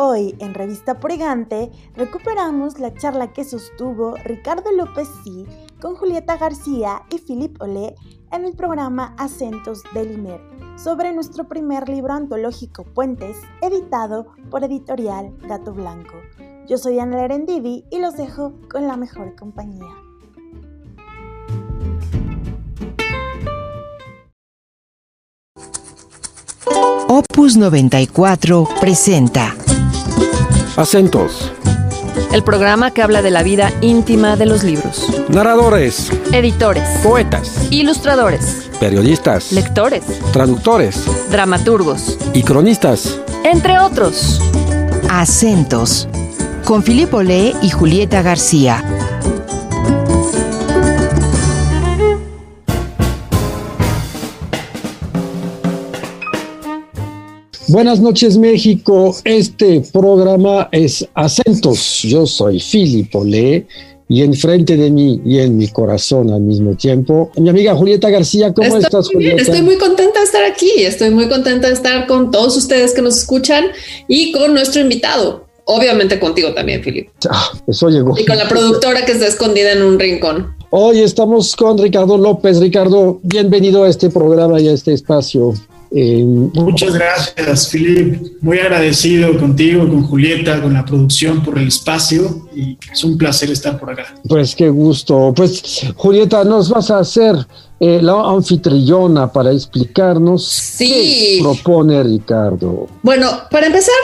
Hoy en Revista Pregante recuperamos la charla que sostuvo Ricardo López Sí con Julieta García y Philip Olé en el programa Acentos del Imer sobre nuestro primer libro antológico Puentes, editado por editorial Gato Blanco. Yo soy Ana Lerendidi y los dejo con la mejor compañía. Opus 94 presenta Acentos. El programa que habla de la vida íntima de los libros. Narradores. Editores. Poetas. Ilustradores. Periodistas. Lectores. Traductores. Dramaturgos. Y cronistas. Entre otros. Acentos. Con Filipo Lee y Julieta García. Buenas noches México, este programa es Acentos. Yo soy Filipo Le y enfrente de mí y en mi corazón al mismo tiempo, mi amiga Julieta García, ¿cómo estoy estás muy Julieta? estoy muy contenta de estar aquí, estoy muy contenta de estar con todos ustedes que nos escuchan y con nuestro invitado. Obviamente contigo también, Filipe. Ah, eso llegó. Y con la productora que está escondida en un rincón. Hoy estamos con Ricardo López. Ricardo, bienvenido a este programa y a este espacio. Eh, Muchas gracias, Filip. Muy agradecido contigo, con Julieta, con la producción por el espacio y es un placer estar por acá. Pues qué gusto. Pues Julieta, nos vas a hacer eh, la anfitriona para explicarnos sí. qué propone Ricardo. Bueno, para empezar,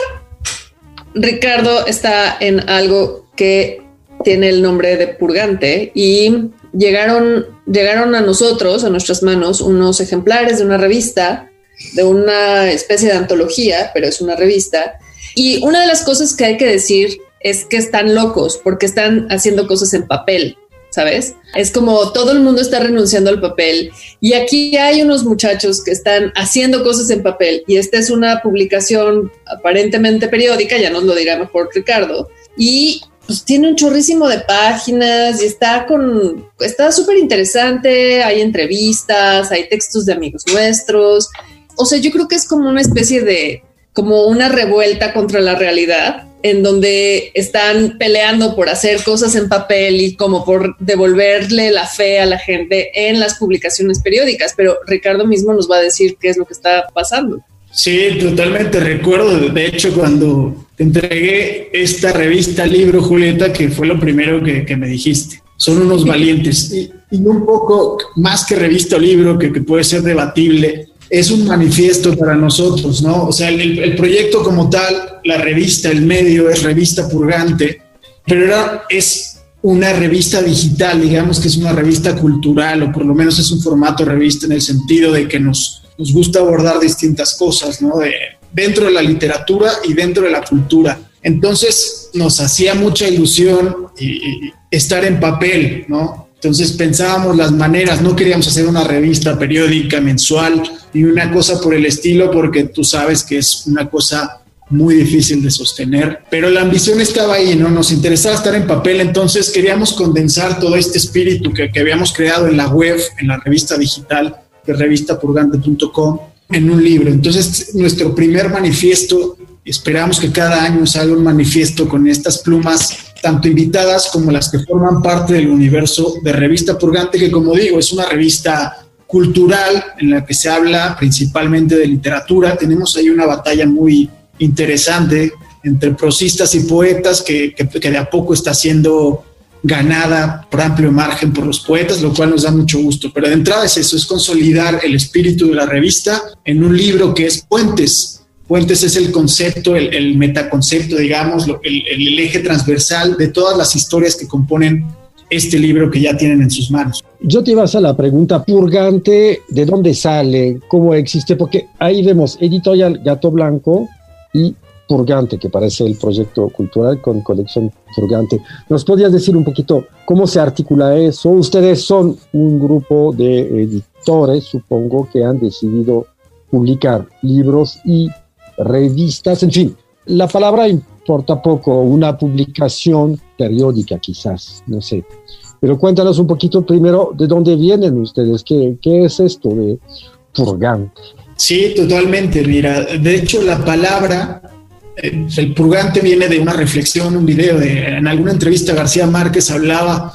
Ricardo está en algo que tiene el nombre de Purgante y llegaron, llegaron a nosotros, a nuestras manos, unos ejemplares de una revista de una especie de antología, pero es una revista. Y una de las cosas que hay que decir es que están locos porque están haciendo cosas en papel, ¿sabes? Es como todo el mundo está renunciando al papel y aquí hay unos muchachos que están haciendo cosas en papel y esta es una publicación aparentemente periódica, ya nos lo dirá mejor Ricardo, y pues tiene un chorrísimo de páginas y está con, está súper interesante, hay entrevistas, hay textos de amigos nuestros, o sea, yo creo que es como una especie de, como una revuelta contra la realidad, en donde están peleando por hacer cosas en papel y como por devolverle la fe a la gente en las publicaciones periódicas. Pero Ricardo mismo nos va a decir qué es lo que está pasando. Sí, totalmente recuerdo. De hecho, cuando te entregué esta revista libro, Julieta, que fue lo primero que, que me dijiste. Son unos valientes. Y, y, un poco más que revista o libro, que, que puede ser debatible, es un manifiesto para nosotros, ¿no? O sea, el, proyecto como tal, la revista, el medio es revista purgante, pero es una revista digital, digamos que es una revista cultural, o por lo menos es un formato revista en el sentido de que nos, nos gusta abordar distintas cosas, ¿no? De, dentro de la literatura y dentro de la cultura. Entonces nos hacía mucha ilusión y, y estar en papel, ¿no? Entonces pensábamos las maneras, no queríamos hacer una revista periódica, mensual, ni una cosa por el estilo, porque tú sabes que es una cosa muy difícil de sostener, pero la ambición estaba ahí, ¿no? Nos interesaba estar en papel, entonces queríamos condensar todo este espíritu que, que habíamos creado en la web, en la revista digital de revistapurgante.com, en un libro. Entonces, nuestro primer manifiesto, esperamos que cada año salga un manifiesto con estas plumas tanto invitadas como las que forman parte del universo de Revista Purgante, que como digo, es una revista cultural en la que se habla principalmente de literatura. Tenemos ahí una batalla muy interesante entre prosistas y poetas que, que, que de a poco está siendo ganada por amplio margen por los poetas, lo cual nos da mucho gusto. Pero de entrada es eso, es consolidar el espíritu de la revista en un libro que es Puentes, Puentes es el concepto, el, metaconcepto, digamos, el, el, eje transversal de todas las historias que componen este libro que ya tienen en sus manos. Yo te iba a la pregunta, Purgante, ¿de dónde sale? ¿Cómo existe? Porque ahí vemos Editorial Gato Blanco y Purgante, que parece el proyecto cultural con colección Purgante. ¿Nos podías decir un poquito cómo se articula eso? Ustedes son un grupo de editores, supongo, que han decidido publicar libros y revistas, en fin, la palabra importa poco, una publicación periódica quizás, no sé. Pero cuéntanos un poquito primero de dónde vienen ustedes, qué, qué es esto de purgante. Sí, totalmente, mira, de hecho la palabra eh, el purgante viene de una reflexión, un video, de, en alguna entrevista García Márquez hablaba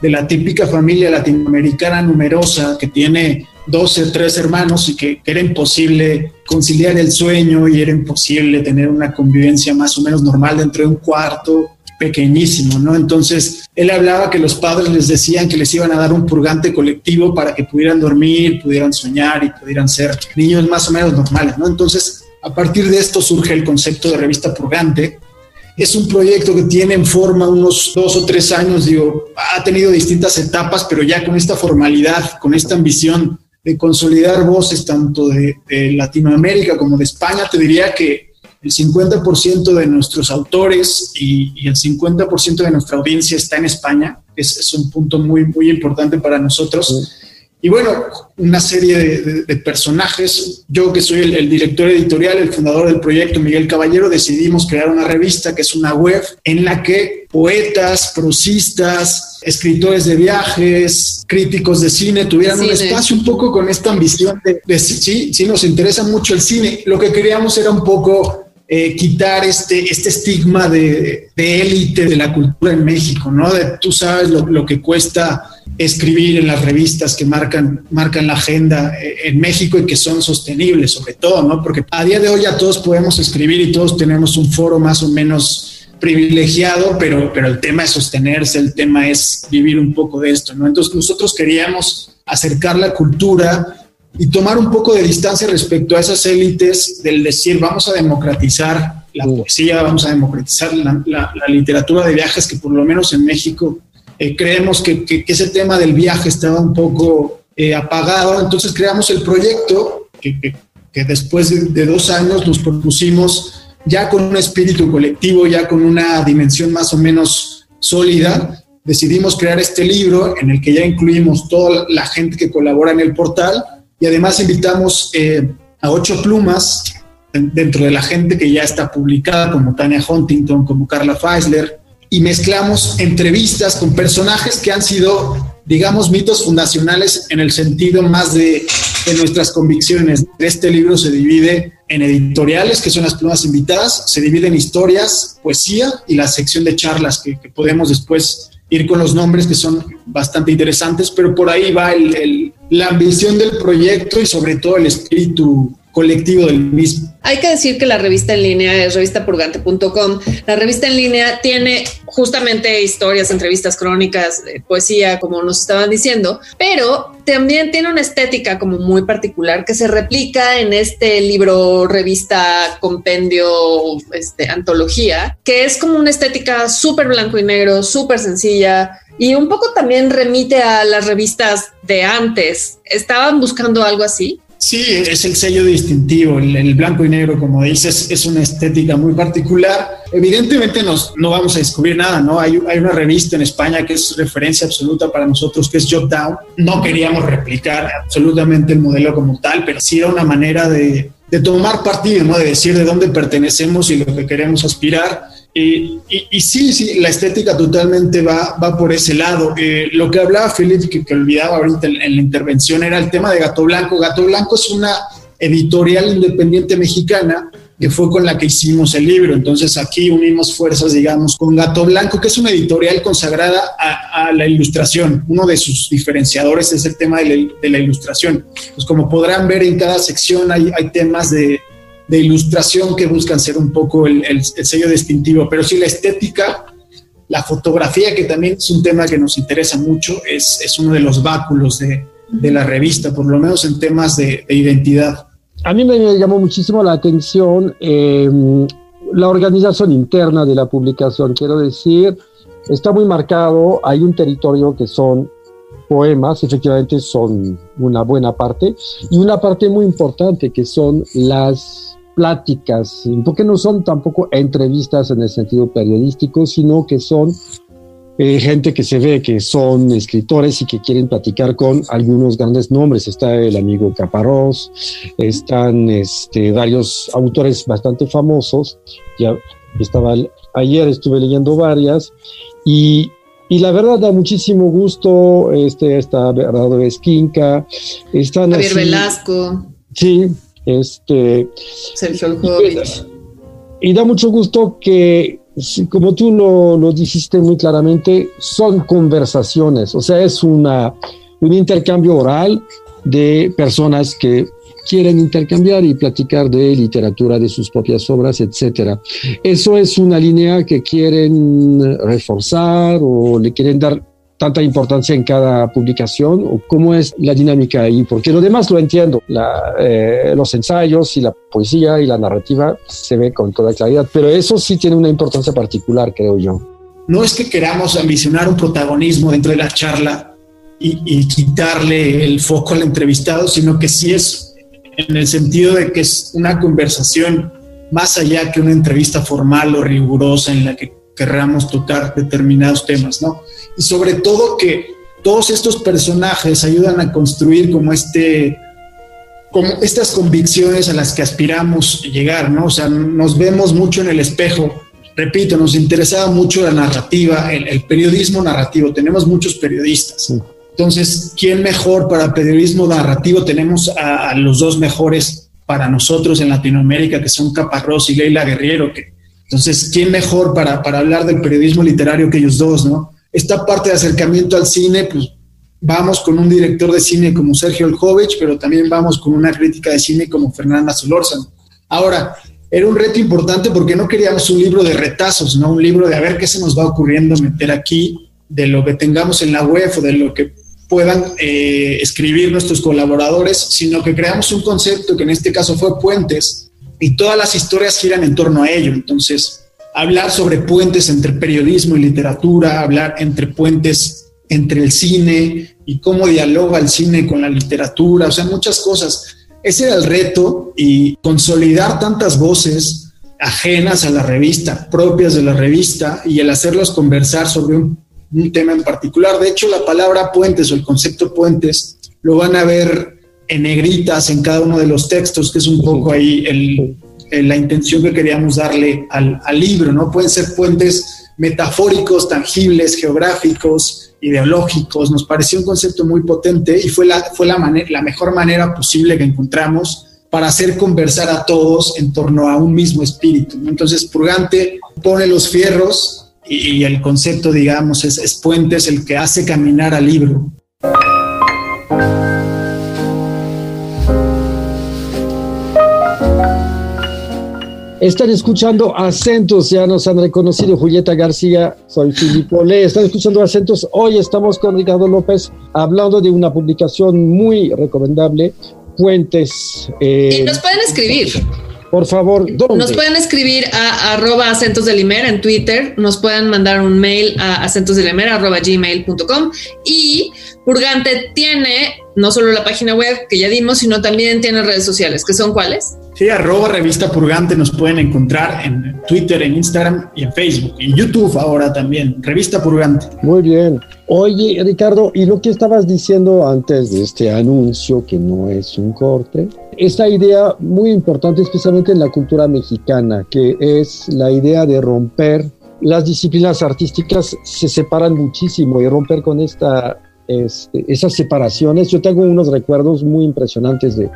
de la típica familia latinoamericana numerosa que tiene 12 o 3 hermanos y que, era imposible conciliar el sueño y era imposible tener una convivencia más o menos normal dentro de un cuarto pequeñísimo, ¿no? Entonces, él hablaba que los padres les decían que les iban a dar un purgante colectivo para que pudieran dormir, pudieran soñar y pudieran ser niños más o menos normales, ¿no? Entonces, a partir de esto surge el concepto de revista purgante. Es un proyecto que tiene en forma unos dos o tres años, digo, ha tenido distintas etapas, pero ya con esta formalidad, con esta ambición de consolidar voces tanto de, Latinoamérica como de España, te diría que el 50% de nuestros autores y, el 50% de nuestra audiencia está en España. Es, es, un punto muy, muy importante para nosotros. Y bueno, una serie de, personajes. Yo que soy el, director editorial, el fundador del proyecto, Miguel Caballero, decidimos crear una revista que es una web en la que poetas, prosistas, escritores de viajes, críticos de cine tuvieran un espacio un poco con esta ambición de, de sí, sí, nos interesa mucho el cine. Lo que queríamos era un poco eh, quitar este, este estigma de, élite de la cultura en México, ¿no? De, tú sabes lo, que cuesta escribir en las revistas que marcan, marcan la agenda eh, en México y que son sostenibles, sobre todo, ¿no? Porque a día de hoy ya todos podemos escribir y todos tenemos un foro más o menos privilegiado, pero, pero el tema es sostenerse, el tema es vivir un poco de esto, ¿no? Entonces nosotros queríamos acercar la cultura y tomar un poco de distancia respecto a esas élites del decir vamos a democratizar la poesía, vamos a democratizar la, literatura de viajes, que por lo menos en México eh, creemos que, ese tema del viaje estaba un poco eh, apagado. Entonces creamos el proyecto que, después de, de, dos años nos propusimos ya con un espíritu colectivo, ya con una dimensión más o menos sólida. Decidimos crear este libro en el que ya incluimos toda la gente que colabora en el portal y además invitamos eh, a ocho plumas dentro de la gente que ya está publicada, como Tania Huntington, como Carla Feisler, y mezclamos entrevistas con personajes que han sido, digamos, mitos fundacionales en el sentido más de, nuestras convicciones. Este libro se divide en editoriales, que son las plumas invitadas, se divide en historias, poesía y la sección de charlas, que, podemos después ir con los nombres que son bastante interesantes, pero por ahí va el, la ambición del proyecto y sobre todo el espíritu colectivo del mismo. Hay que decir que la revista en línea es revistapurgante.com. La revista en línea tiene justamente historias, entrevistas, crónicas, poesía, como nos estaban diciendo, pero también tiene una estética como muy particular que se replica en este libro, revista, compendio, este, antología, que es como una estética súper blanco y negro, súper sencilla, y un poco también remite a las revistas de antes. ¿Estaban buscando algo así? Sí, es el sello distintivo, el, blanco y negro, como dices, es una estética muy particular. Evidentemente nos, no vamos a descubrir nada, ¿no? Hay, hay una revista en España que es referencia absoluta para nosotros, que es Job Down. No queríamos replicar absolutamente el modelo como tal, pero sí era una manera de, de tomar partido, ¿no? De decir de dónde pertenecemos y lo que queremos aspirar y, y, sí, sí, la estética totalmente va, va por ese lado. Eh, lo que hablaba Philip, que, que, olvidaba ahorita en, la intervención, era el tema de Gato Blanco. Gato Blanco es una editorial independiente mexicana que fue con la que hicimos el libro. Entonces aquí unimos fuerzas, digamos, con Gato Blanco, que es una editorial consagrada a, la ilustración. Uno de sus diferenciadores es el tema de la, de la ilustración. Pues como podrán ver en cada sección hay, hay temas de, de ilustración que buscan ser un poco el, sello distintivo, pero sí la estética, la fotografía, que también es un tema que nos interesa mucho, es, es uno de los báculos de, de, la revista, por lo menos en temas de, identidad. A mí me llamó muchísimo la atención em, la organización interna de la publicación, quiero decir, está muy marcado, hay un territorio que son poemas, efectivamente son una buena parte, y una parte muy importante que son las pláticas, porque no son tampoco entrevistas en el sentido periodístico, sino que son eh, gente que se ve que son escritores y que quieren platicar con algunos grandes nombres. Está el amigo Caparrós, están este, varios autores bastante famosos. Ya estaba ayer estuve leyendo varias y, y la verdad da muchísimo gusto. Este está Bernardo Esquinca, están Javier Velasco. Sí, este, Sergio Aljovich. Y da mucho gusto que, como tú lo, lo dijiste muy claramente, son conversaciones, o sea, es una, un intercambio oral de personas que quieren intercambiar y platicar de literatura, de sus propias obras, etcétera. Eso es una línea que quieren reforzar o le quieren dar tanta importancia en cada publicación o cómo es la dinámica ahí, porque lo demás lo entiendo, eh, los ensayos y la poesía y la narrativa se ve con toda claridad, pero eso sí tiene una importancia particular, creo yo. No es que queramos ambicionar un protagonismo dentro de la charla y, y quitarle el foco al entrevistado, sino que sí es en el sentido de que es una conversación más allá que una entrevista formal o rigurosa en la que querramos tocar determinados temas, ¿no? Y sobre todo que todos estos personajes ayudan a construir como este como estas convicciones a las que aspiramos llegar, ¿no? O sea, nos vemos mucho en el espejo. Repito, nos interesaba mucho la narrativa, el, periodismo narrativo. Tenemos muchos periodistas. Entonces, ¿quién mejor para periodismo narrativo? Tenemos a, a, los dos mejores para nosotros en Latinoamérica, que son Caparrós y Leila Guerriero, que entonces, ¿quién mejor para, para hablar del periodismo literario que ellos dos, no? Esta parte de acercamiento al cine, pues vamos con un director de cine como Sergio Oljovich, pero también vamos con una crítica de cine como Fernanda Solórzano. Ahora, era un reto importante porque no queríamos un libro de retazos, no un libro de a ver qué se nos va ocurriendo meter aquí, de lo que tengamos en la web o de lo que puedan eh, escribir nuestros colaboradores, sino que creamos un concepto que en este caso fue Puentes, y todas las historias giran en torno a ello. Entonces, hablar sobre puentes entre periodismo y literatura, hablar entre puentes entre el cine y cómo dialoga el cine con la literatura, o sea, muchas cosas. Ese era el reto y consolidar tantas voces ajenas a la revista, propias de la revista, y el hacerlos conversar sobre un, un tema en particular. De hecho, la palabra puentes o el concepto puentes lo van a ver en negritas en cada uno de los textos, que es un poco ahí el, la intención que queríamos darle al, libro, ¿no? Pueden ser puentes metafóricos, tangibles, geográficos, ideológicos. Nos pareció un concepto muy potente y fue la, fue la, la mejor manera posible que encontramos para hacer conversar a todos en torno a un mismo espíritu. Entonces, Purgante pone los fierros y, y el concepto, digamos, es, es puentes el que hace caminar al libro. Están escuchando acentos, ya nos han reconocido Julieta García, soy Filipo Le. Están escuchando acentos. Hoy estamos con Ricardo López hablando de una publicación muy recomendable, Puentes. Eh, y nos pueden escribir. Por favor, ¿dónde? Nos pueden escribir a arroba acentos de Limer en Twitter, nos pueden mandar un mail a acentosdelimer arroba gmail.com y Purgante tiene no solo la página web que ya dimos, sino también tiene redes sociales, que son cuáles? Sí, arroba revista Purgante nos pueden encontrar en Twitter, en Instagram y en Facebook. En YouTube ahora también, revista Purgante. Muy bien. Oye, Ricardo, y lo que estabas diciendo antes de este anuncio, que no es un corte, esta idea muy importante, especialmente en la cultura mexicana, que es la idea de romper las disciplinas artísticas se separan muchísimo y romper con esta, este, esas separaciones. Yo tengo unos recuerdos muy impresionantes de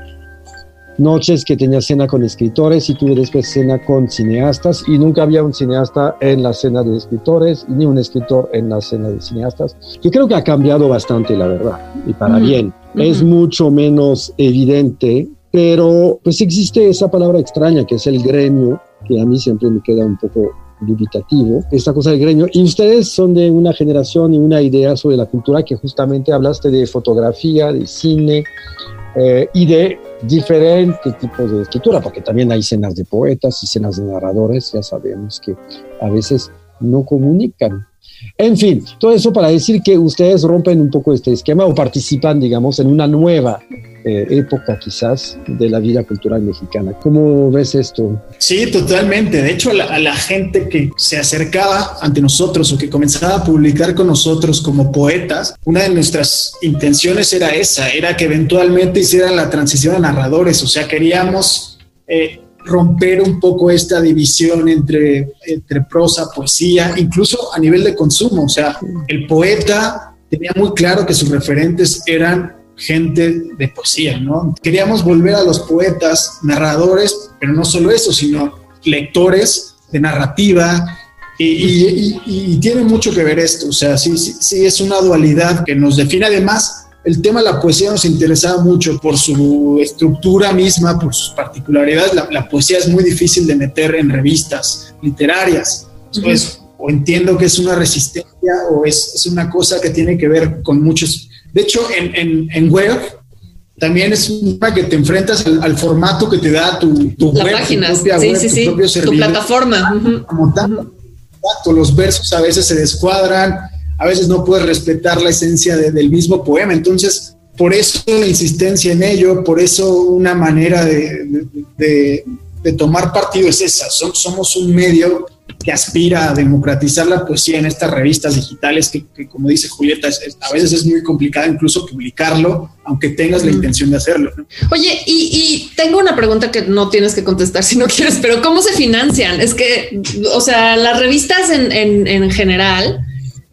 noches que tenía cena con escritores y tuve después cena con cineastas y nunca había un cineasta en la cena de escritores ni un escritor en la cena de cineastas. Yo creo que ha cambiado bastante, la verdad, y para bien. Es mucho menos evidente, pero pues existe esa palabra extraña que es el gremio, que a mí siempre me queda un poco dubitativo, esta cosa del gremio. Y ustedes son de una generación y una idea sobre la cultura que justamente hablaste de fotografía, de cine, eh, y de diferentes tipos de escritura, porque también hay escenas de poetas y escenas de narradores, ya sabemos que a veces no comunican. En fin, todo eso para decir que ustedes rompen un poco este esquema o participan, digamos, en una nueva eh, época quizás de la vida cultural mexicana. ¿Cómo ves esto? Sí, totalmente. De hecho, a la, gente que se acercaba ante nosotros o que comenzaba a publicar con nosotros como poetas, una de nuestras intenciones era esa, era que eventualmente hicieran la transición a narradores. O sea, queríamos... Eh, romper un poco esta división entre, entre prosa, poesía, incluso a nivel de consumo. O sea, el poeta tenía muy claro que sus referentes eran gente de poesía, ¿no? Queríamos volver a los poetas, narradores, pero no solo eso, sino lectores de narrativa, y, tiene mucho que ver esto, o sea, sí, sí, sí, es una dualidad que nos define. Además, el tema de la poesía nos interesaba mucho por su estructura misma, por sus particularidades. La, poesía es muy difícil de meter en revistas literarias. Pues, o entiendo que es una resistencia o es, es, una cosa que tiene que ver con muchos. De hecho, en, en, en web también es una que te enfrentas al, formato que te da tu, tu la página, tu propia sí, sí, tu, sí. tu plataforma. Como los versos a veces se descuadran, a veces no puedes respetar la esencia del mismo poema. Entonces, por eso la insistencia en ello, por eso una manera de, tomar partido es esa. somos un medio que aspira a democratizar la poesía en estas revistas digitales que, como dice Julieta, a veces es muy complicado incluso publicarlo, aunque tengas la intención de hacerlo. Oye, y, tengo una pregunta que no tienes que contestar si no quieres, pero ¿cómo se financian? Es que, o sea, las revistas en, en general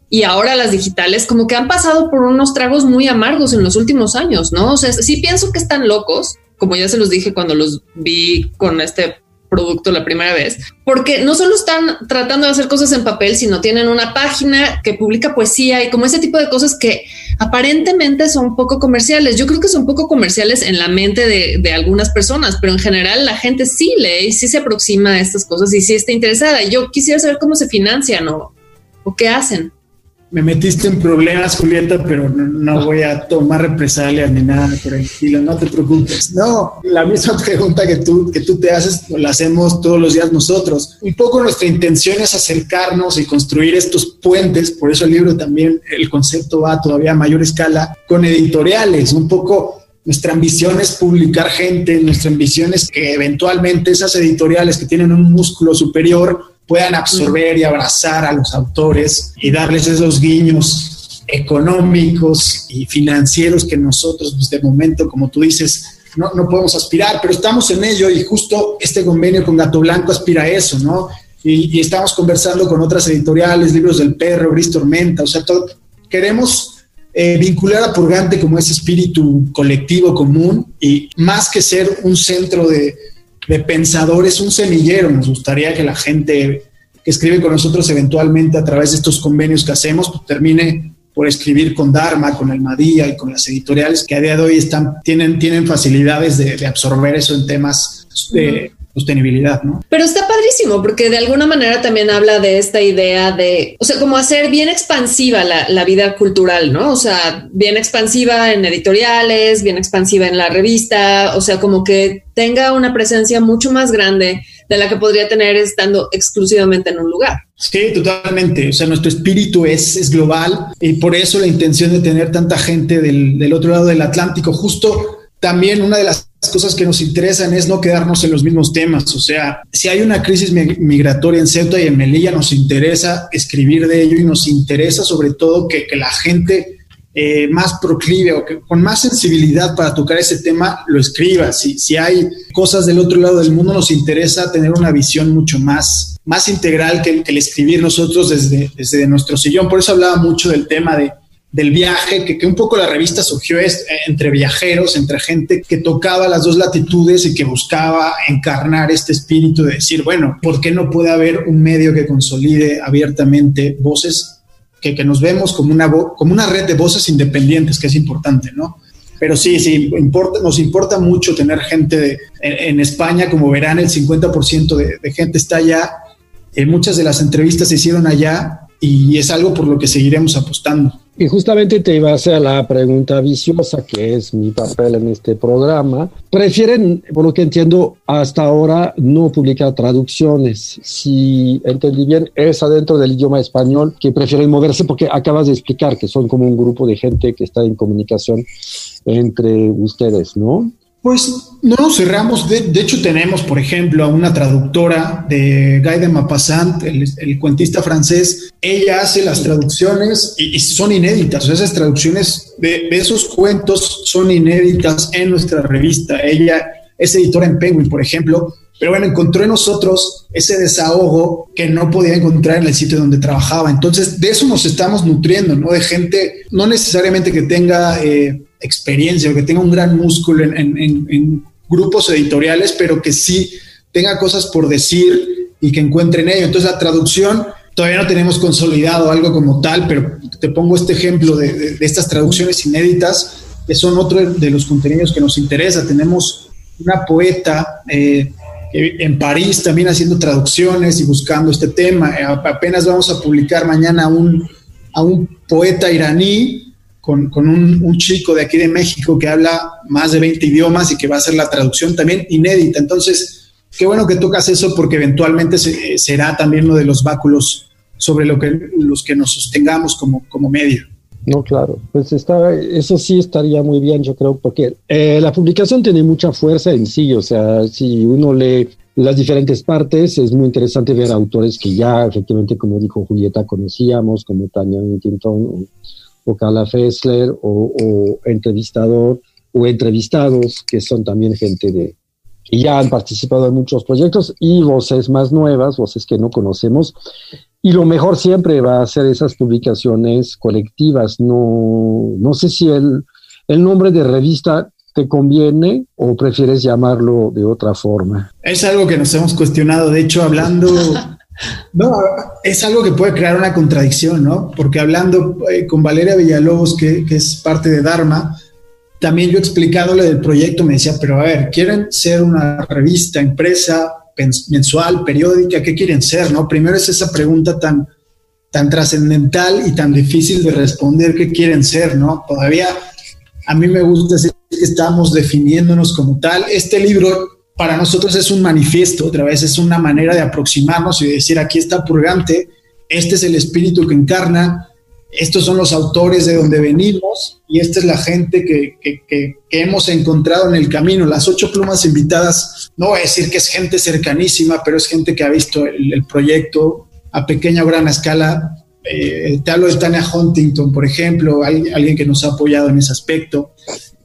y ahora las digitales como que han pasado por unos tragos muy amargos en los últimos años, ¿no? O sea, sí pienso que están locos, como ya se los dije cuando los vi con este producto la primera vez, porque no solo están tratando de hacer cosas en papel, sino tienen una página que publica poesía y como ese tipo de cosas que aparentemente son poco comerciales. Yo creo que son poco comerciales en la mente de, algunas personas, pero en general la gente sí lee sí se aproxima a estas cosas y sí está interesada. Yo quisiera saber cómo se financian o, o qué hacen me metiste en problemas, Julieta, pero no, voy a tomar represalias ni nada, tranquilo, no te preocupes. No, la misma pregunta que tú, que tú te haces, la hacemos todos los días nosotros. Un poco nuestra intención es acercarnos y construir estos puentes, por eso el libro también, el concepto va todavía a mayor escala, con editoriales, un poco nuestra ambición es publicar gente, nuestra ambición es que eventualmente esas editoriales que tienen un músculo superior puedan absorber y abrazar a los autores y darles esos guiños económicos y financieros que nosotros, pues de momento, como tú dices, no, no podemos aspirar, pero estamos en ello y justo este convenio con Gato Blanco aspira a eso, ¿no? Y, estamos conversando con otras editoriales, Libros del Perro, Gris Tormenta, o sea, queremos eh, vincular a Purgante como ese espíritu colectivo común y más que ser un centro de, de pensadores, un semillero. Nos gustaría que la gente que escribe con nosotros eventualmente a través de estos convenios que hacemos, pues, termine por escribir con Dharma, con Almadía y con las editoriales que a día de hoy están, tienen, tienen facilidades de, absorber eso en temas de, sostenibilidad, ¿no? Pero está padrísimo porque de alguna manera también habla de esta idea de, o sea, como hacer bien expansiva la, la, vida cultural, ¿no? O sea, bien expansiva en editoriales, bien expansiva en la revista, o sea, como que tenga una presencia mucho más grande de la que podría tener estando exclusivamente en un lugar. Sí, totalmente. O sea, nuestro espíritu es, es global y por eso la intención de tener tanta gente del, del otro lado del Atlántico, justo también una de las cosas que nos interesan es no quedarnos en los mismos temas. O sea, si hay una crisis migratoria en Ceuta y en Melilla, nos interesa escribir de ello y nos interesa sobre todo que, la gente eh, más proclive o que con más sensibilidad para tocar ese tema lo escriba. Si, si hay cosas del otro lado del mundo, nos interesa tener una visión mucho más, más integral que, que el escribir nosotros desde, desde nuestro sillón. Por eso hablaba mucho del tema de del viaje, que, un poco la revista surgió es, eh, entre viajeros, entre gente que tocaba las dos latitudes y que buscaba encarnar este espíritu de decir, bueno, ¿por qué no puede haber un medio que consolide abiertamente voces que, que nos vemos como una, como una red de voces independientes, que es importante, ¿no? Pero sí, sí, importa, nos importa mucho tener gente en, España, como verán, el 50% de, de gente está allá. Eh, muchas de las entrevistas se hicieron allá y es algo por lo que seguiremos apostando. Y justamente te iba a hacer la pregunta viciosa, que es mi papel en este programa. Prefieren, por lo que entiendo, hasta ahora no publicar traducciones. Si entendí bien, es adentro del idioma español que prefieren moverse porque acabas de explicar que son como un grupo de gente que está en comunicación entre ustedes, ¿no? Pues no nos cerramos. De, hecho, tenemos, por ejemplo, a una traductora de Guy de Maupassant, el, cuentista francés. Ella hace las traducciones y, son inéditas. esas traducciones de, esos cuentos son inéditas en nuestra revista. Ella es editora en Penguin, por ejemplo. Pero bueno, encontró en nosotros ese desahogo que no podía encontrar en el sitio donde trabajaba. Entonces, de eso nos estamos nutriendo, ¿no? De gente, no necesariamente que tenga eh, experiencia o que tenga un gran músculo en, grupos editoriales, pero que sí tenga cosas por decir y que encuentren ello. Entonces la traducción todavía no tenemos consolidado algo como tal, pero te pongo este ejemplo de, estas traducciones inéditas, que son otro de los contenidos que nos interesa. Tenemos una poeta eh, en París también haciendo traducciones y buscando este tema. Eh, apenas vamos a publicar mañana un, a un poeta iraní con, un, un, chico de aquí de México que habla más de 20 idiomas y que va a hacer la traducción también inédita. Entonces, qué bueno que tocas eso porque eventualmente será también uno de los báculos sobre lo que, los que nos sostengamos como, como medio. No, claro, pues está, eso sí estaría muy bien, yo creo, porque eh, la publicación tiene mucha fuerza en sí, o sea, si uno lee las diferentes partes, es muy interesante ver autores que ya efectivamente, como dijo Julieta, conocíamos, como Tania Huntington o, Carla Fessler, o, entrevistador, o entrevistados, que son también gente de que ya han participado en muchos proyectos, y voces más nuevas, voces que no conocemos, y lo mejor siempre va a ser esas publicaciones colectivas. No, no sé si el, el nombre de revista te conviene o prefieres llamarlo de otra forma. Es algo que nos hemos cuestionado. De hecho, hablando... No, es algo que puede crear una contradicción, ¿no? Porque hablando eh, con Valeria Villalobos, que, es parte de Dharma, también yo explicándole del proyecto me decía, pero a ver, ¿quieren ser una revista, empresa mensual, periódica, ¿qué quieren ser? ¿no? Primero es esa pregunta tan, tan trascendental y tan difícil de responder, ¿qué quieren ser? ¿no? Todavía a mí me gusta decir que estamos definiéndonos como tal. Este libro para nosotros es un manifiesto, otra vez es una manera de aproximarnos y decir, aquí está Purgante, este es el espíritu que encarna, estos son los autores de donde venimos y esta es la gente que, hemos encontrado en el camino. Las ocho plumas invitadas, no voy a decir que es gente cercanísima, pero es gente que ha visto el, proyecto a pequeña o gran escala. Eh, te hablo de Tania Huntington, por ejemplo, alguien que nos ha apoyado en ese aspecto.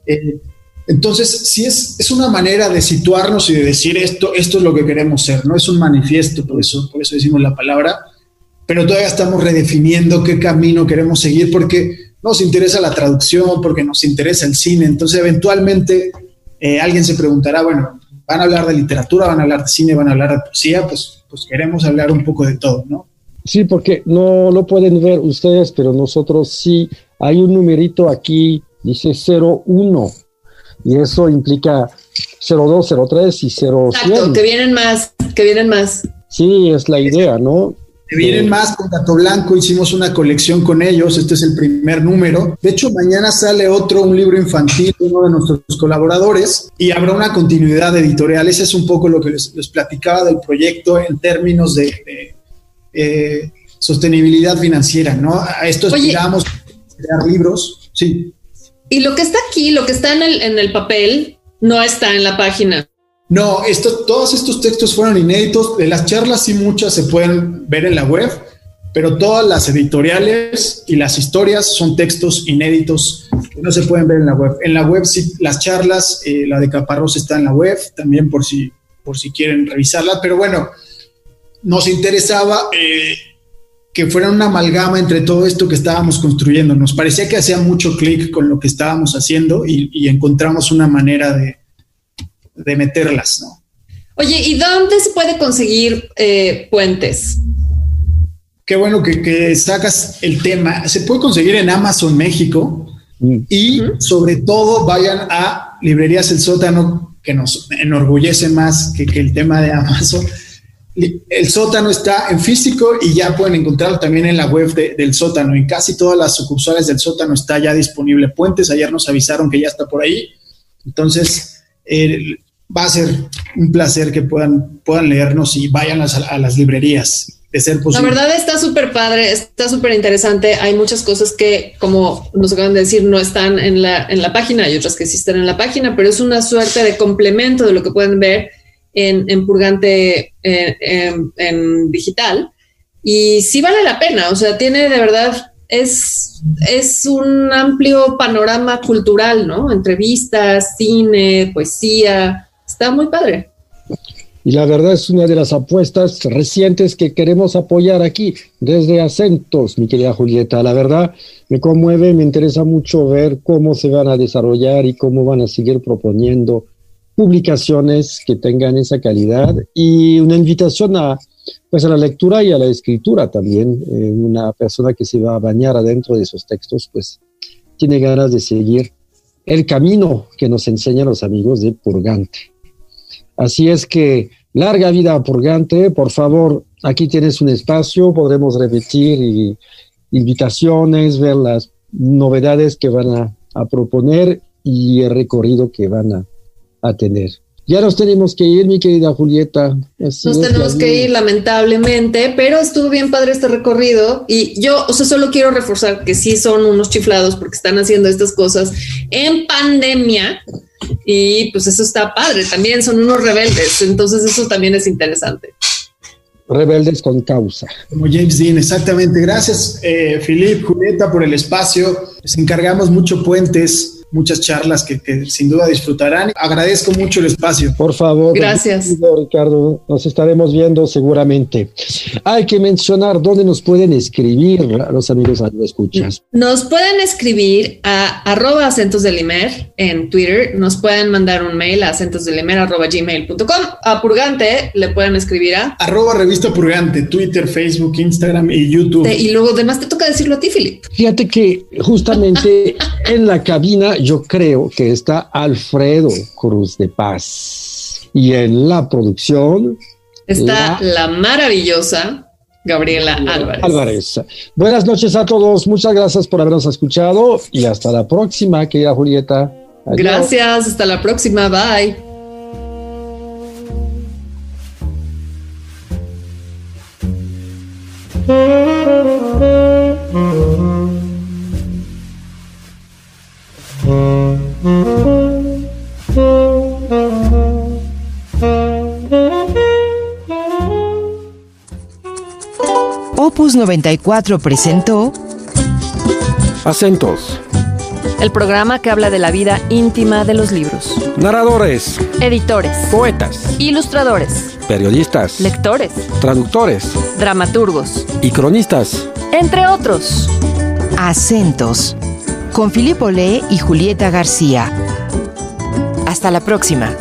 Eh, entonces, sí es, es una manera de situarnos y de decir esto, esto es lo que queremos ser, no es un manifiesto, por eso, por eso decimos la palabra, pero todavía estamos redefiniendo qué camino queremos seguir porque nos interesa la traducción, porque nos interesa el cine. Entonces, eventualmente, eh, alguien se preguntará, bueno, van a hablar de literatura, van a hablar de cine, van a hablar de poesía, pues, pues queremos hablar un poco de todo, ¿no? Sí, porque no lo pueden ver ustedes, pero nosotros sí. Hay un numerito aquí, dice 01, y eso implica 02, 03 y 0100. Exacto, que vienen más, que vienen más. Sí, es la idea, ¿no? vienen más con Gato Blanco, hicimos una colección con ellos, este es el primer número. De hecho, mañana sale otro, un libro infantil uno de nuestros colaboradores y habrá una continuidad editorial. Ese es un poco lo que les, platicaba del proyecto en términos de, eh, sostenibilidad financiera, ¿no? A esto aspiramos crear libros, sí. Y lo que está aquí, lo que está en el, en el papel, no está en la página. No, esto, todos estos textos fueron inéditos. Las charlas sí muchas se pueden ver en la web, pero todas las editoriales y las historias son textos inéditos no se pueden ver en la web. En la web sí, las charlas, eh, la de Caparrós está en la web, también por si, por si quieren revisarla, pero bueno, nos interesaba eh, que fuera una amalgama entre todo esto que estábamos construyendo. Nos parecía que hacía mucho clic con lo que estábamos haciendo y encontramos una manera de de meterlas, ¿no? Oye, ¿y dónde se puede conseguir eh, puentes? Qué bueno que, sacas el tema. Se puede conseguir en Amazon México mm. y sobre todo vayan a Librerías El Sótano, que nos enorgullece más que, el tema de Amazon. El sótano está en físico y ya pueden encontrarlo también en la web del sótano. En casi todas las sucursales del sótano está ya disponible Puentes. Ayer nos avisaron que ya está por ahí. Entonces, el va a ser un placer que puedan, puedan leernos y vayan a, las librerías. De ser posible. La verdad está súper padre, está súper interesante. Hay muchas cosas que, como nos acaban de decir, no están en la, en la página, hay otras que sí están en la página, pero es una suerte de complemento de lo que pueden ver en, en Purgante en, en, digital. Y sí vale la pena, o sea, tiene de verdad, es, es un amplio panorama cultural, ¿no? Entrevistas, cine, poesía, Está muy padre. Y la verdad es una de las apuestas recientes que queremos apoyar aquí desde Acentos, mi querida Julieta. La verdad me conmueve, me interesa mucho ver cómo se van a desarrollar y cómo van a seguir proponiendo publicaciones que tengan esa calidad y una invitación a, pues a la lectura y a la escritura también. Eh, una persona que se va a bañar adentro de esos textos, pues tiene ganas de seguir el camino que nos enseñan los amigos de Purgante. Así es que larga vida a Purgante, por favor, aquí tienes un espacio, podremos repetir y invitaciones, ver las novedades que van a, a proponer y el recorrido que van a, a tener. Ya nos tenemos que ir, mi querida Julieta. nos tenemos que ir, lamentablemente, pero estuvo bien padre este recorrido. Y yo, o sea, solo quiero reforzar que sí son unos chiflados porque están haciendo estas cosas en pandemia. Y pues eso está padre. También son unos rebeldes. Entonces, eso también es interesante. Rebeldes con causa. Como James Dean, exactamente. Gracias, eh, Filip, Julieta, por el espacio. Les encargamos mucho puentes muchas charlas que, sin duda disfrutarán. Agradezco mucho el espacio. Por favor. Gracias. Ricardo, nos estaremos viendo seguramente. Hay que mencionar dónde nos pueden escribir los amigos a los escuchas. Nos pueden escribir a arroba acentos del Imer en Twitter. Nos pueden mandar un mail a acentosdelimer arroba gmail.com. A Purgante le pueden escribir a arroba revista Purgante, Twitter, Facebook, Instagram y YouTube. y luego además te toca decirlo a ti, Filip. Fíjate que justamente en la cabina yo creo que está Alfredo Cruz de Paz. Y en la producción está la, maravillosa Gabriela Álvarez. Álvarez. Buenas noches a todos. Muchas gracias por habernos escuchado y hasta la próxima, querida Julieta. Gracias. Hasta la próxima. Bye. Opus 94 presentó Acentos. El programa que habla de la vida íntima de los libros. Narradores. Editores. Poetas. Ilustradores. Periodistas. Lectores. Traductores. Dramaturgos. Y cronistas. Entre otros. Acentos. Con Filipo Lee y Julieta García. Hasta la próxima.